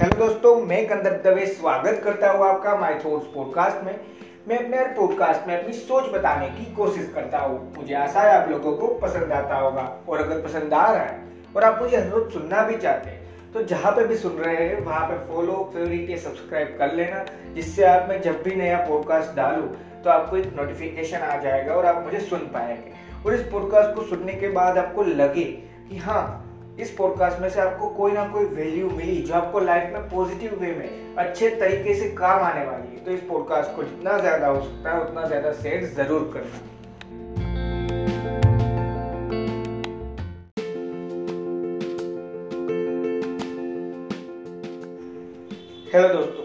Hello दोस्तों, मैं कंदर दवे स्वागत करता हूँ आपका माय थॉट्स पॉडकास्ट में। मैं अपने हर पॉडकास्ट में अपनी सोच बताने की कोशिश करता हूँ। मुझे आशा है आप लोगों को पसंद आता होगा। और अगर पसंद आ रहा है और आप मुझे रोज सुनना भी चाहते हैं तो जहाँ पे भी सुन रहे हैं, वहाँ पे फॉलो फेवरेट या सब्सक्राइब कर लेना, जिससे आप मैं जब भी नया पॉडकास्ट डालू तो आपको एक नोटिफिकेशन आ जाएगा और आप मुझे सुन पाएँगे। और इस पॉडकास्ट को सुनने के बाद आपको लगे कि हाँ इस पॉडकास्ट में से आपको कोई ना कोई वैल्यू मिली जो आपको लाइफ में पॉजिटिव वे में अच्छे तरीके से काम आने वाली है। तो इस पॉडकास्ट को जितना ज़्यादा हो सकता है, उतना ज़्यादा शेयर ज़रूर करना। हेलो दोस्तों,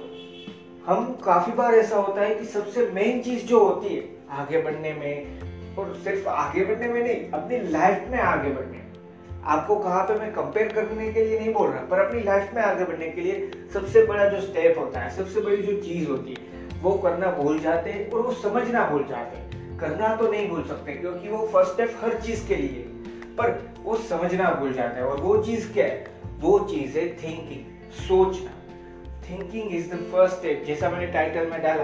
हम काफ़ी बार ऐसा होता है कि सबसे मेन चीज़ जो होती है, आगे बढ़ने में, और सिर्फ़ आगे बढ़ने में नहीं, अपनी लाइफ में आगे बढ़ने आपको कहा पे मैं कंपेयर करने के लिए नहीं बोल रहा, पर अपनी लाइफ में आगे बढ़ने के लिए सबसे बड़ा जो स्टेप होता है, सबसे बड़ी जो चीज़ होती है, वो करना भूल जाते हैं और वो समझना भूल जाते। हैं करना तो नहीं भूल सकते, क्योंकि वो फ़र्स्ट स्टेप हर चीज़ के लिए पर वो समझना भूल जाते हैं। और वो चीज़ क्या है? वो चीज़ है थिंकिंग सोचना। Thinking is the first step जैसा मैंने टाइटल में डाला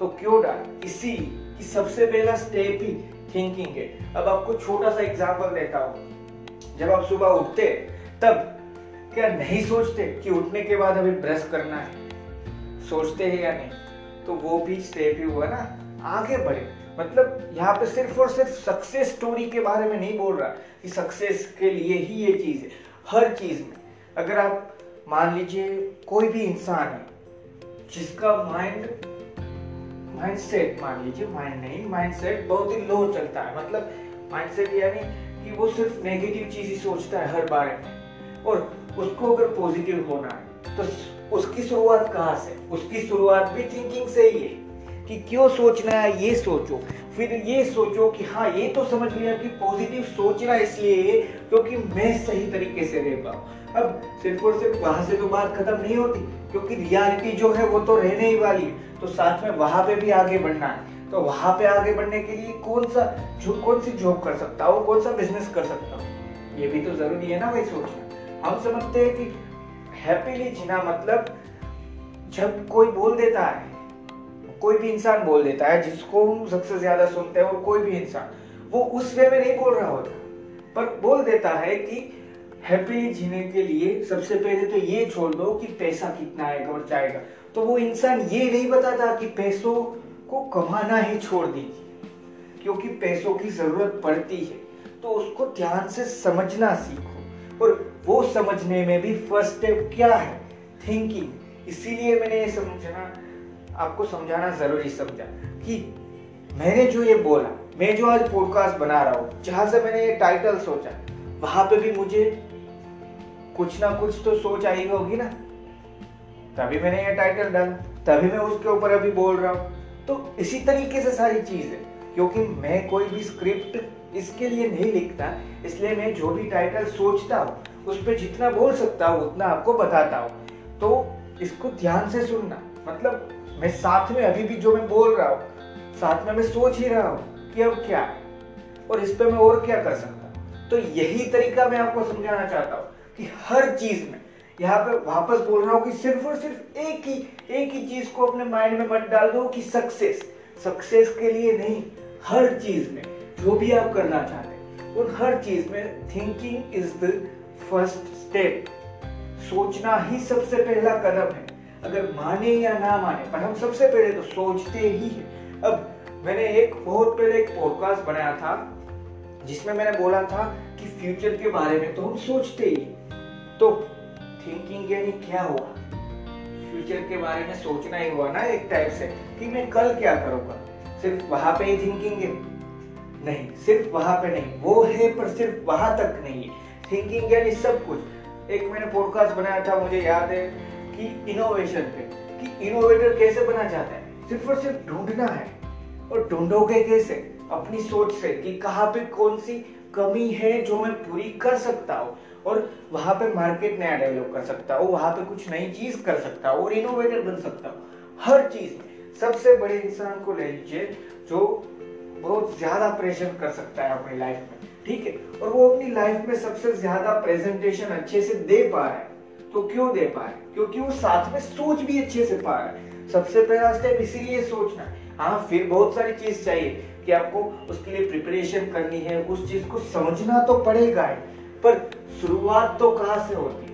तो क्यों डाला? इसी कि सबसे पहला स्टेप ही थिंकिंग है। अब आपको छोटा सा एग्ज़ाम्पल देता हूँ। जब आप सुबह उठते, तब क्या नहीं सोचते कि उठने के बाद अभी ब्रश करना है? सोचते हैं या नहीं? तो वो भी स्टेप ही हुआ ना, आगे बढ़े। मतलब यहाँ पे सिर्फ़ और सिर्फ़ सक्सेस स्टोरी के बारे में नहीं बोल रहा कि सक्सेस के लिए ही ये चीज़ है। हर चीज़ में। अगर आप मान लीजिए कोई भी इंसान है, जिसका माइंड माइंड सेट मान लीजिए माइंड नहीं माइंड सेट बहुत ही लो चलता है। मतलब माइंड सेट यानी कि वो सिर्फ़ नेगेटिव चीज़ ही सोचता है हर बारे में। और उसको अगर पॉजिटिव होना है तो उसकी शुरुआत कहाँ से? उसकी शुरुआत भी थिंकिंग से ही है कि क्यों सोचना है, ये सोचो। फिर ये सोचो कि हाँ ये तो समझ लिया कि पॉजिटिव सोचना इसलिए क्योंकि मैं सही तरीके से रह पाऊँ। अब सिर्फ़ और सिर्फ़ वहाँ से तो बात खत्म नहीं होती, क्योंकि रियलिटी जो है वो तो रहने ही वाली है। तो साथ में वहाँ पे भी आगे बढ़ना है। तो वहाँ पे आगे बढ़ने के लिए कौन सा जो, कौन सी जॉब कर सकता हूँ, कौन सा बिज़नेस कर सकता हूँ? ये भी तो ज़रूरी है ना भाई सोचना। हम समझते हैं कि हैप्पीली जीना मतलब जब कोई बोल देता है, कोई भी इंसान बोल देता है, जिसको हम सबसे ज़्यादा सुनते हैं और कोई भी इंसान, वो उस वे में नहीं बोल रहा होता। पर बोल देता है कि हैप्पी जीने के लिए सबसे पहले तो ये छोड़ दो कि पैसा कितना आएगा और जाएगा। तो वो इंसान ये नहीं बताता कि पैसों को कमाना ही छोड़ दीजिए, क्योंकि पैसों की ज़रूरत पड़ती है। तो उसको ध्यान से समझना सीखो। और वो समझने में भी फ़र्स्ट स्टेप क्या है? थिंकिंग इसीलिए मैंने ये समझना, आपको समझाना ज़रूरी समझा कि मैंने जो ये बोला, मैं जो आज पॉडकास्ट बना रहा हूँ, जहाँ से मैंने ये टाइटल सोचा, वहाँ पे भी मुझे कुछ ना कुछ तो सोच आई होगी ना। तभी मैंने ये टाइटल डाला, तभी मैं उसके ऊपर अभी बोल रहा हूँ। तो इसी तरीके से सारी चीज़ है, क्योंकि मैं कोई भी स्क्रिप्ट इसके लिए नहीं लिखता, इसलिए मैं जो भी टाइटल सोचता हूँ, उस पर जितना बोल सकता हूँ, उतना आपको बताता हूँ। तो इसको ध्यान से सुनना मतलब मैं साथ में अभी भी जो मैं बोल रहा हूँ, साथ में मैं सोच ही रहा हूँ कि अब क्या और इस पर मैं और क्या कर सकता तो यही तरीका मैं आपको समझाना चाहता हूँ कि हर चीज़ में यहाँ पे वापस बोल रहा हूँ कि सिर्फ़ और सिर्फ़ एक ही एक ही चीज़ को अपने माइंड में मत डाल दो कि सक्सेस सक्सेस के लिए नहीं, हर चीज़ में, जो भी आप करना चाहते हैं, उन हर चीज़ में thinking is the first step सोचना ही सबसे पहला कदम है। अगर माने या ना माने, पर हम सबसे पहले तो सोचते ही है। अब मैंने एक, बहुत पहले एक पॉडकास्ट बनाया था, जिसमें मैंने बोला था कि फ्यूचर के बारे में तो हम सोचते ही। तो थिंकिंग यानी क्या हुआ? फ्यूचर के बारे में सोचना ही हुआ ना एक टाइप से कि मैं कल क्या करूँगा सिर्फ़ वहाँ पे ही थिंकिंग है? नहीं, सिर्फ़ वहाँ पे नहीं, वो है पर सिर्फ़ वहाँ तक नहीं है। थिंकिंग यानी सब कुछ। एक मैंने पॉडकास्ट बनाया था, मुझे याद है कि इनोवेशन पे, कि इनोवेटर कैसे बना जाता है? सिर्फ़ और सिर्फ़ ढूंढना है। और ढूंढोगे कैसे? अपनी सोच से कि कहाँ पे कौन सी कमी है जो मैं पूरी कर सकता हूँ? और वहाँ पे मार्केट नया डेवलप कर सकता हो, वहाँ पे कुछ नई चीज़ कर सकता हो, और इनोवेटर बन सकता हूँ। हर चीज़। सबसे बड़े इंसान को ले लीजिए जो बहुत ज़्यादा प्रेशर कर सकता है अपनी लाइफ में, ठीक है? और वो अपनी लाइफ में सबसे ज़्यादा प्रेजेंटेशन अच्छे से दे पा रहा है। तो क्यों दे पा रहे क्योंकि वो साथ में सोच भी अच्छे से पा रहा है। सबसे पहला स्टेप इसीलिए सोचना है। हाँ फिर बहुत सारी चीज़ चाहिए कि आपको उसके लिए प्रिपरेशन करनी है, उस चीज़ को समझना तो पड़ेगा ही। पर शुरुआत तो कहाँ से होती है?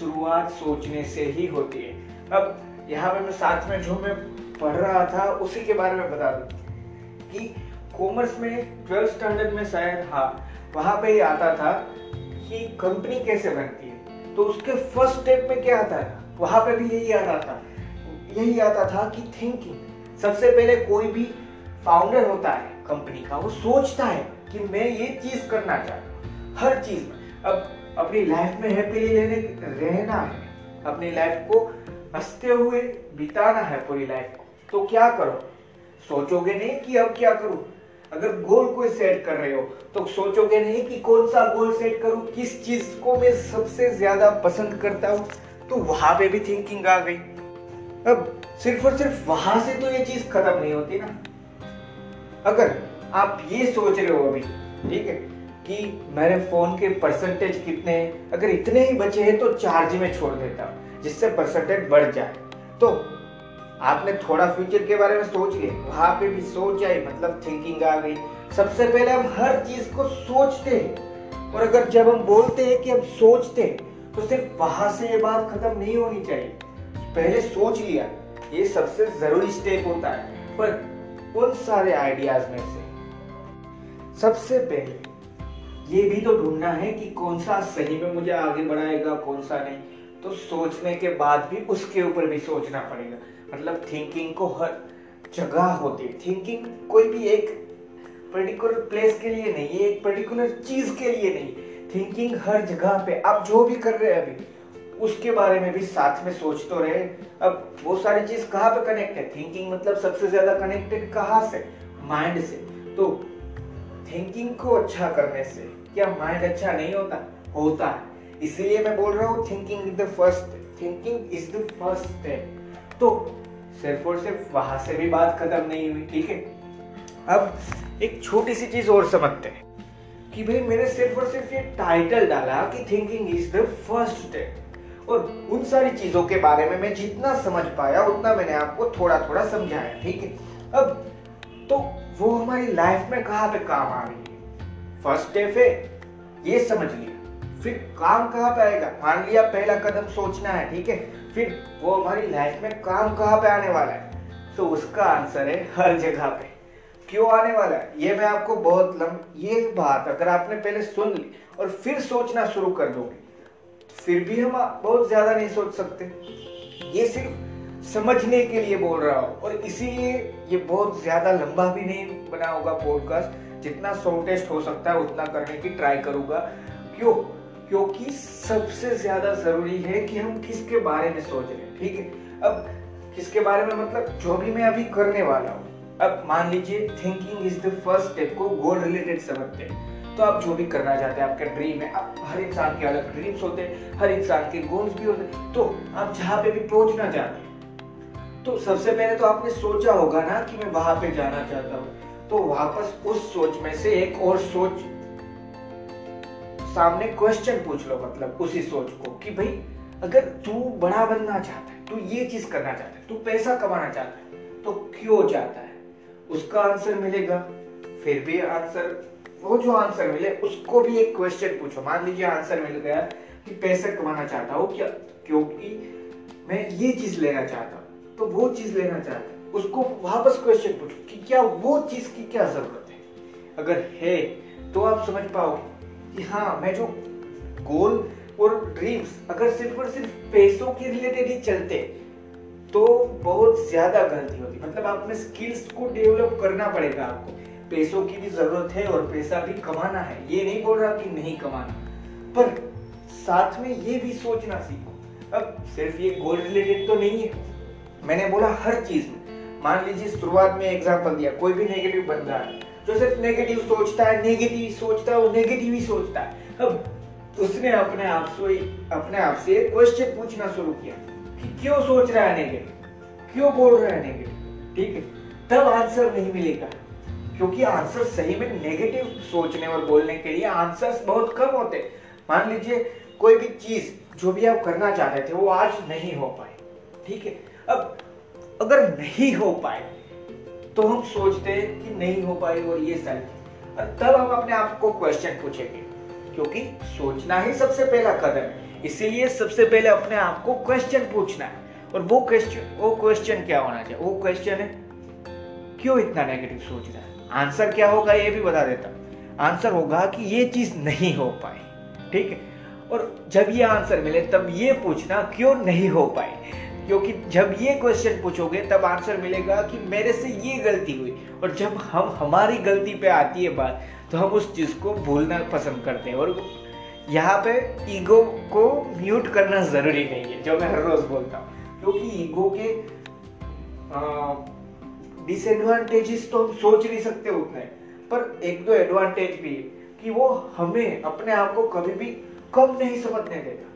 शुरुआत सोचने से ही होती है। अब यहाँ पे मैं साथ में जो मैं पढ़ रहा था, उसी के बारे में बता दू कि कॉमर्स में, ट्वेल्थ स्टैंडर्ड में शायद हाँ वहाँ पे ही आता था कि कंपनी कैसे बनती है। तो उसके फ़र्स्ट स्टेप में क्या आता है? वहाँ पे भी यही आता था। यही आता था कि थिंकिंग सबसे पहले कोई भी फाउंडर होता है कंपनी का, वो सोचता है कि मैं ये चीज़ करना चाहता हूँ, हर चीज़ में। अब अपनी लाइफ में हैप्पीली रहने, रहना है। अपनी लाइफ को हँसते हुए बिताना है पूरी लाइफ को। तो क्या करो? सोचोगे नहीं कि अब क्या करूँ? अगर गोल कोई सेट कर रहे हो तो सोचोगे नहीं कि कौन सा गोल सेट करूँ? किस चीज़ को मैं सबसे ज़्यादा पसंद करता हूँ? तो वहाँ पे भी थिंकिंग आ गई। अब सिर्फ़ और सिर्फ़ वहाँ से तो ये चीज़ खत्म नहीं होती ना। अगर आप ये सोच रहे हो अभी, ठीक है? कि मेरे फ़ोन के परसेंटेज कितने हैं? अगर इतने ही बचे हैं तो चार्ज में छोड़ देता हूँ, जिससे परसेंटेज बढ़ जाए। तो आपने थोड़ा फ्यूचर के बारे में सोच लिए वहाँ पे भी सोच आई मतलब थिंकिंग आ गई। सबसे पहले हम हर चीज़ को सोचते हैं। और अगर जब हम बोलते हैं कि हम सोचते हैं तो सिर्फ़ वहाँ से ये बात खत्म नहीं होनी चाहिए। पहले सोच लिया। ये सबसे ज़रूरी स्टेप होता है। पर उन सारे आइडियाज़ में से सबसे पहले ये भी तो ढूंढना है कि कौन सा सही में मुझे आगे बढ़ाएगा, कौन सा नहीं। तो सोचने के बाद भी उसके ऊपर भी सोचना पड़ेगा। मतलब थिंकिंग को हर जगह होती है। थिंकिंग कोई भी एक पर्टिकुलर प्लेस के लिए नहीं, एक पर्टिकुलर चीज़ के लिए नहीं। थिंकिंग हर जगह पे, आप जो भी कर रहे हैं अभी, उसके बारे में भी साथ में सोच तो रहे। अब वो सारी चीज़ कहाँ पे कनेक्ट है? थिंकिंग मतलब सबसे ज़्यादा कनेक्टेड कहाँ से? माइंड से। तो थिंकिंग को अच्छा करने से क्या माइंड अच्छा नहीं होता होता है। इसीलिए मैं बोल रहा हूँ thinking is the first thinking is the first step तो सिर्फ़ और सिर्फ़ वहाँ से भी बात खत्म नहीं हुई, ठीक है? अब एक छोटी सी चीज़ और समझते हैं कि भाई मैंने सिर्फ़ और सिर्फ़ ये टाइटल डाला कि thinking is the first step और उन सारी चीज़ों के बारे में मैं जितना समझ पाया, उतना मैंने आपको थोड़ा थोड़ा समझाया, ठीक है? अब तो वो हमारी लाइफ में कहाँ पे काम आ रही है? फ़र्स्ट स्टेप है ये समझ लिया। फिर काम कहाँ पे आएगा? मान लिया पहला कदम सोचना है, ठीक है? फिर वो हमारी लाइफ में काम कहाँ पे आने वाला है? तो उसका आंसर है हर जगह पे। क्यों आने वाला है? ये मैं आपको बहुत लम, ये बात अगर आपने पहले सुन ली और फिर सोचना शुरू कर दोगे, फिर भी हम बहुत ज़्यादा नहीं सोच सकते। ये सिर्फ़ समझने के लिए बोल रहा हूँ और इसीलिए ये बहुत ज़्यादा लंबा भी नहीं बना होगा पॉडकास्ट जितना शॉर्टेस्ट हो सकता है, उतना करने की ट्राई करूँगा। क्यों? क्योंकि सबसे ज़्यादा ज़रूरी है कि हम किसके बारे में सोच रहे हैं, ठीक है? अब किसके बारे में मतलब जो भी मैं अभी करने वाला हूँ। अब मान लीजिए thinking is the first step को गोल रिलेटेड समझते हैं। तो आप जो भी करना चाहते हैं, आपका ड्रीम है, आप हर इंसान के अलग ड्रीम्स होते हैं, हर इंसान के गोल्स भी होते हैं। तो आप जहाँ पे भी पहुँचना चाहते हैं तो सबसे पहले तो आपने सोचा होगा ना कि मैं वहाँ पे जाना चाहता हूँ। तो वापस उस सोच में से एक और सोच सामने क्वेश्चन पूछ लो मतलब उसी सोच को कि भाई, अगर तू बड़ा बनना चाहता है, तू ये चीज़ करना चाहता है, तू पैसा कमाना चाहता है तो क्यों चाहता है? उसका आंसर मिलेगा। फिर भी आंसर वो जो आंसर मिले, उसको भी एक क्वेश्चन पूछो। मान लीजिए आंसर मिल गया कि पैसा कमाना चाहता हूँ, क्या क्योंकि मैं ये चीज़ लेना चाहता हूँ तो वो चीज़ लेना चाहता उसको वापस क्वेश्चन पूछो कि क्या वो चीज़ की क्या ज़रूरत है? अगर है तो आप समझ पाओगे कि हाँ मैं जो गोल और ड्रीम्स अगर सिर्फ़ और सिर्फ़ पैसों के रिलेटेड ही चलते तो बहुत ज़्यादा गलती होती। मतलब आप में स्किल्स को डेवलप करना पड़ेगा आपको। पैसों की भी ज़रूरत है और पैसा भी कमाना है। ये नहीं बोल रहा कि नहीं कमाना। पर साथ में ये भी सोचना सीखो। अब सिर्फ़ ये गोल रिलेटेड तो नहीं है। मैंने बोला हर चीज़ में। मान लीजिए शुरुआत में एग्ज़ाम्पल दिया, कोई भी नेगेटिव बंदा है, जो सिर्फ़ नेगेटिव सोचता है नेगेटिव सोचता है, वो नेगेटिव ही सोचता है। अब उसने अपने आप से, अपने आप से क्वेश्चन पूछना शुरू किया कि क्यों सोच रहा है नेगेटिव क्यों बोल रहा है नेगेटिव ठीक है? तब आंसर नहीं मिलेगा, क्योंकि आंसर सही में नेगेटिव सोचने और बोलने के लिए आंसर्स बहुत कम होते मान लीजिए कोई भी चीज़, जो भी आप करना चाहते थे, वो आज नहीं हो पाए ठीक है? अब अगर नहीं हो पाए तो हम सोचते हैं कि नहीं हो पाए और ये सही और तब हम अपने आप को क्वेश्चन पूछेंगे, क्योंकि सोचना ही सबसे पहला कदम है। इसीलिए सबसे पहले अपने आप को क्वेश्चन पूछना है। और वो क्वेश्चन वो क्वेश्चन क्या होना चाहिए? वो क्वेश्चन है, क्यों इतना नेगेटिव सोच रहा है? आंसर क्या होगा ये भी बता देता आंसर होगा कि ये चीज़ नहीं हो पाई। ठीक है? और जब ये आंसर मिले, तब ये पूछना, क्यों नहीं हो पाए क्योंकि जब ये क्वेश्चन पूछोगे, तब आंसर मिलेगा कि मेरे से ये गलती हुई। और जब हम, हमारी गलती पे आती है बात तो हम उस चीज़ को भूलना पसंद करते हैं। और यहाँ पे ईगो को म्यूट करना ज़रूरी नहीं है, जो मैं हर रोज़ बोलता हूँ। क्योंकि ईगो के डिसएडवांटेजेस तो हम सोच नहीं सकते उतने। पर एक दो एडवांटेज भी है कि वो हमें अपने आप को कभी भी कम नहीं समझने देता।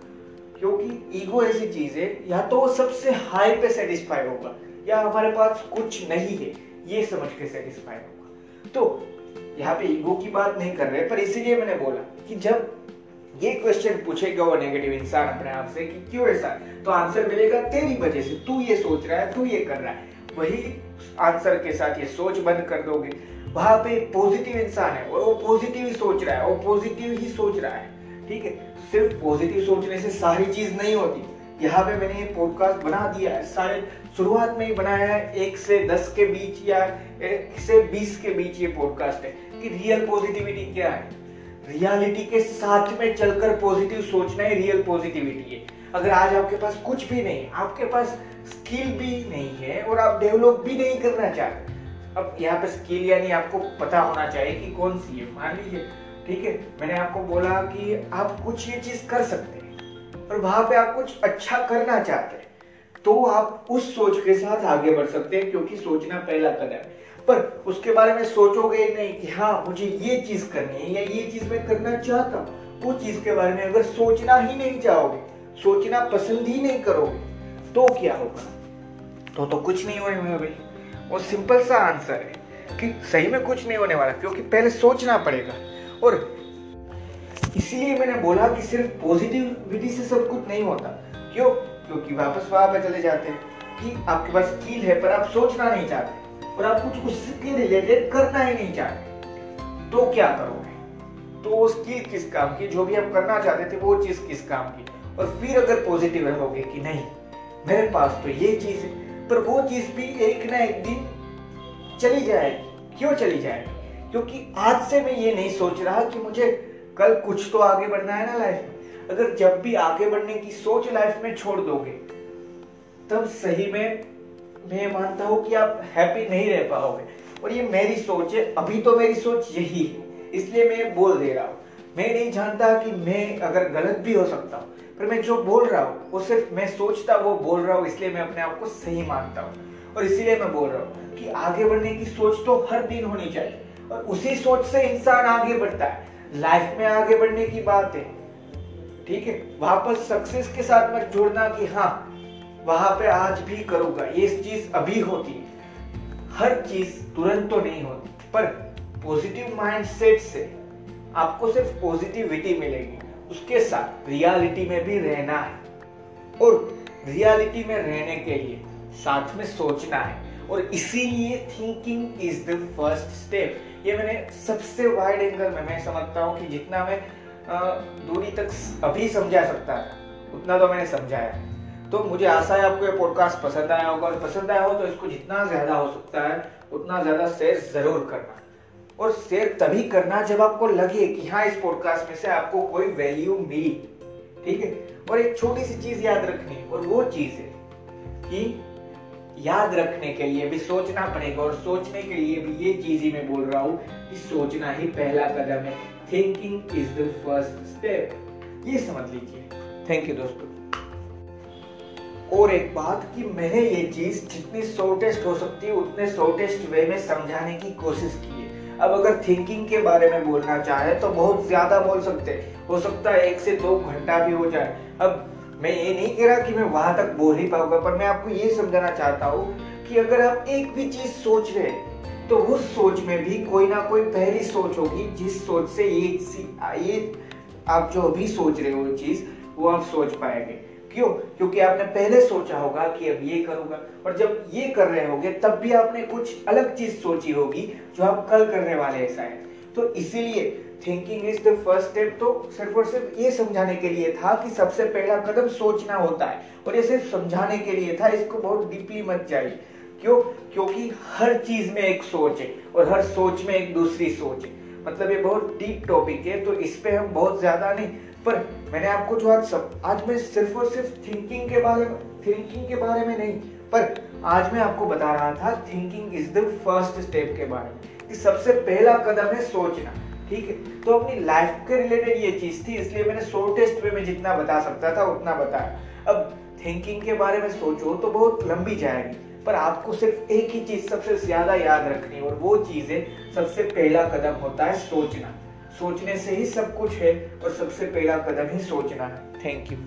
क्योंकि ईगो ऐसी चीज़ है, या तो वो सबसे हाई पे सेटिस्फाई होगा, या हमारे पास कुछ नहीं है, ये समझ के सेटिस्फाई होगा। तो यहाँ पे ईगो की बात नहीं कर रहे, पर इसीलिए मैंने बोला कि जब ये क्वेश्चन पूछेगा वो नेगेटिव इंसान अपने आप से कि क्यों ऐसा? तो आंसर मिलेगा, तेरी वजह से, तू ये सोच रहा है, तू ये कर रहा है। वही आंसर के साथ ये सोच बंद कर दोगे। वहाँ पे पॉजिटिव इंसान है, और वो पॉजिटिव ही सोच रहा है, वो पॉजिटिव ही सोच रहा है, ठीक है? सिर्फ़ पॉजिटिव सोचने से सारी चीज़ नहीं होती। यहाँ पे मैंने ये पॉडकास्ट बना दिया है। सारे शुरुआत में ही बनाया है। एक से दस के बीच या एक से बीस के बीच ये पॉडकास्ट है कि रियल पॉजिटिविटी क्या है? रियलिटी के साथ में चलकर पॉजिटिव सोचना ही रियल पॉजिटिविटी है। अगर आज आपके पास कुछ भी नहीं, आपके पास स्किल भी नहीं है और आप डेवलप भी नहीं करना चाहते, अब यहाँ पे स्किल यानी आपको पता होना चाहिए कि कौन सी है। मान लीजिए ठीक है? मैंने आपको बोला कि आप कुछ ये चीज़ कर सकते हैं और वहाँ पे आप कुछ अच्छा करना चाहते हैं तो आप उस सोच के साथ आगे बढ़ सकते हैं, क्योंकि सोचना पहला कदम है। पर उसके बारे में सोचोगे नहीं कि हाँ मुझे ये चीज़ करनी है या ये चीज़ मैं करना चाहता हूँ। वो चीज़ के बारे में अगर सोचना ही नहीं चाहोगे, सोचना पसंद ही नहीं करोगे तो क्या होगा? तो तो कुछ नहीं होने वाला भाई। वो सिंपल सा आंसर है कि सही में कुछ नहीं होने वाला, क्योंकि पहले सोचना पड़ेगा। और इसीलिए मैंने बोला कि सिर्फ़ पॉजिटिविटी से सब कुछ नहीं होता। क्यों? क्योंकि वापस वहाँ पे चले जाते हैं कि आपके पास स्किल है, पर आप सोचना नहीं चाहते। और आप कुछ उसके रिलेटेड करना ही नहीं चाहते। तो क्या करोगे? तो वो स्किल किस काम की? जो भी आप करना चाहते थे, वो चीज़ किस काम की? और फिर अगर पॉजिटिव रहोगे कि नहीं? मेरे पास तो ये चीज़ है, पर वो चीज़ भी एक ना एक दिन चली जाएगी। क्यों चली जाएगी? क्योंकि आज से मैं ये नहीं सोच रहा कि मुझे कल कुछ तो आगे बढ़ना है ना लाइफ में। अगर जब भी आगे बढ़ने की सोच लाइफ में छोड़ दोगे, तब सही में मैं मानता हूँ कि आप हैप्पी नहीं रह पाओगे। और ये मेरी सोच है, अभी तो मेरी सोच यही है। इसलिए मैं बोल दे रहा हूँ। मैं नहीं जानता कि मैं अगर गलत भी हो सकता हूँ, पर मैं जो बोल रहा हूँ, वो सिर्फ़ मैं सोचता, वो बोल रहा हूँ, इसलिए मैं अपने आप को सही मानता हूँ। और इसीलिए मैं बोल रहा हूँ कि आगे बढ़ने की सोच तो हर दिन होनी चाहिए। और उसी सोच से इंसान आगे बढ़ता है। लाइफ में आगे बढ़ने की बात है। ठीक है? वापस सक्सेस के साथ मत जोड़ना कि हाँ वहाँ पे आज भी करूँगा। ये चीज़ अभी होती है। हर चीज़ तुरंत तो नहीं होती। पर पॉजिटिव माइंडसेट से आपको सिर्फ़ पॉजिटिविटी मिलेगी। उसके साथ रियलिटी में भी रहना है। और रियलिटी में रहने के लिए साथ में सोचना है। और इसीलिए thinking is the first step ये मैंने सबसे वाइड एंगल में, मैं समझता हूँ कि जितना मैं दूरी तक अभी समझा सकता था, उतना तो मैंने समझाया। तो मुझे आशा है आपको ये पॉडकास्ट पसंद आया होगा, और पसंद आया हो तो इसको जितना ज़्यादा हो सकता है, उतना ज़्यादा शेयर ज़रूर करना। और शेयर तभी करना जब आपको लगे कि हाँ इस पॉडकास्ट में से आपको कोई वैल्यू मिली। ठीक है? और एक छोटी सी चीज़ याद रखनी, और वो चीज़ है कि याद रखने के लिए भी सोचना पड़ेगा और सोचने के लिए भी ये चीज़ ही मैं बोल रहा हूँ कि सोचना ही पहला कदम है। Thinking is the first step ये समझ लीजिए। थैंक यू दोस्तों। और एक बात कि मैंने ये चीज़ जितनी शॉर्टेस्ट हो सकती है, उतने शॉर्टेस्ट वे में समझाने की कोशिश की है। अब अगर थिंकिंग के बारे में बोलना चाहे तो बहुत ज़्यादा बोल सकते हो सकता है एक से दो घंटा भी हो जाए। अब मैं ये नहीं कह रहा कि मैं वहाँ तक बोल ही पाऊँगा, पर मैं आपको ये समझाना चाहता हूँ कि अगर आप एक भी चीज़ सोच रहे तो उस सोच में भी कोई ना कोई पहली सोच होगी। जिस सोच से ये ये आप जो अभी सोच रहे हो चीज़, वो आप सोच पाएँगे। क्यों? क्योंकि आपने पहले सोचा होगा कि अब ये करूँगा। और जब ये कर रहे होगे, तब भी आपने कुछ अलग चीज़ सोची होगी जो आप कल करने वाले हैं शायद। तो इसीलिए thinking is the first step तो सिर्फ़ और सिर्फ़ ये समझाने के लिए था कि सबसे पहला कदम सोचना होता है। और ये सिर्फ़ समझाने के लिए था, इसको बहुत डीपली मत जाइए। क्यों? क्योंकि हर चीज़ में एक सोच है और हर सोच में एक दूसरी सोच है। मतलब ये बहुत डीप टॉपिक है तो इस पे हम बहुत ज़्यादा नहीं। पर मैंने आपको जो आज सब, आज मैं सिर्फ़ और सिर्फ़ थिंकिंग के बारे में थिंकिंग के बारे में नहीं, पर आज मैं आपको बता रहा था thinking is the first step के बारे में। कि सबसे पहला कदम है सोचना। ठीक है? तो अपनी लाइफ के रिलेटेड ये चीज़ थी, इसलिए मैंने शॉर्टेस्ट वे में जितना बता सकता था, उतना बताया। अब थिंकिंग के बारे में सोचो तो बहुत लंबी जाएगी, पर आपको सिर्फ़ एक ही चीज़ सबसे ज़्यादा याद रखनी और वो चीज़ है सबसे पहला कदम होता है सोचना। सोचने से ही सब कुछ है, और सबसे पहला कदम ही सोचना है। Thank you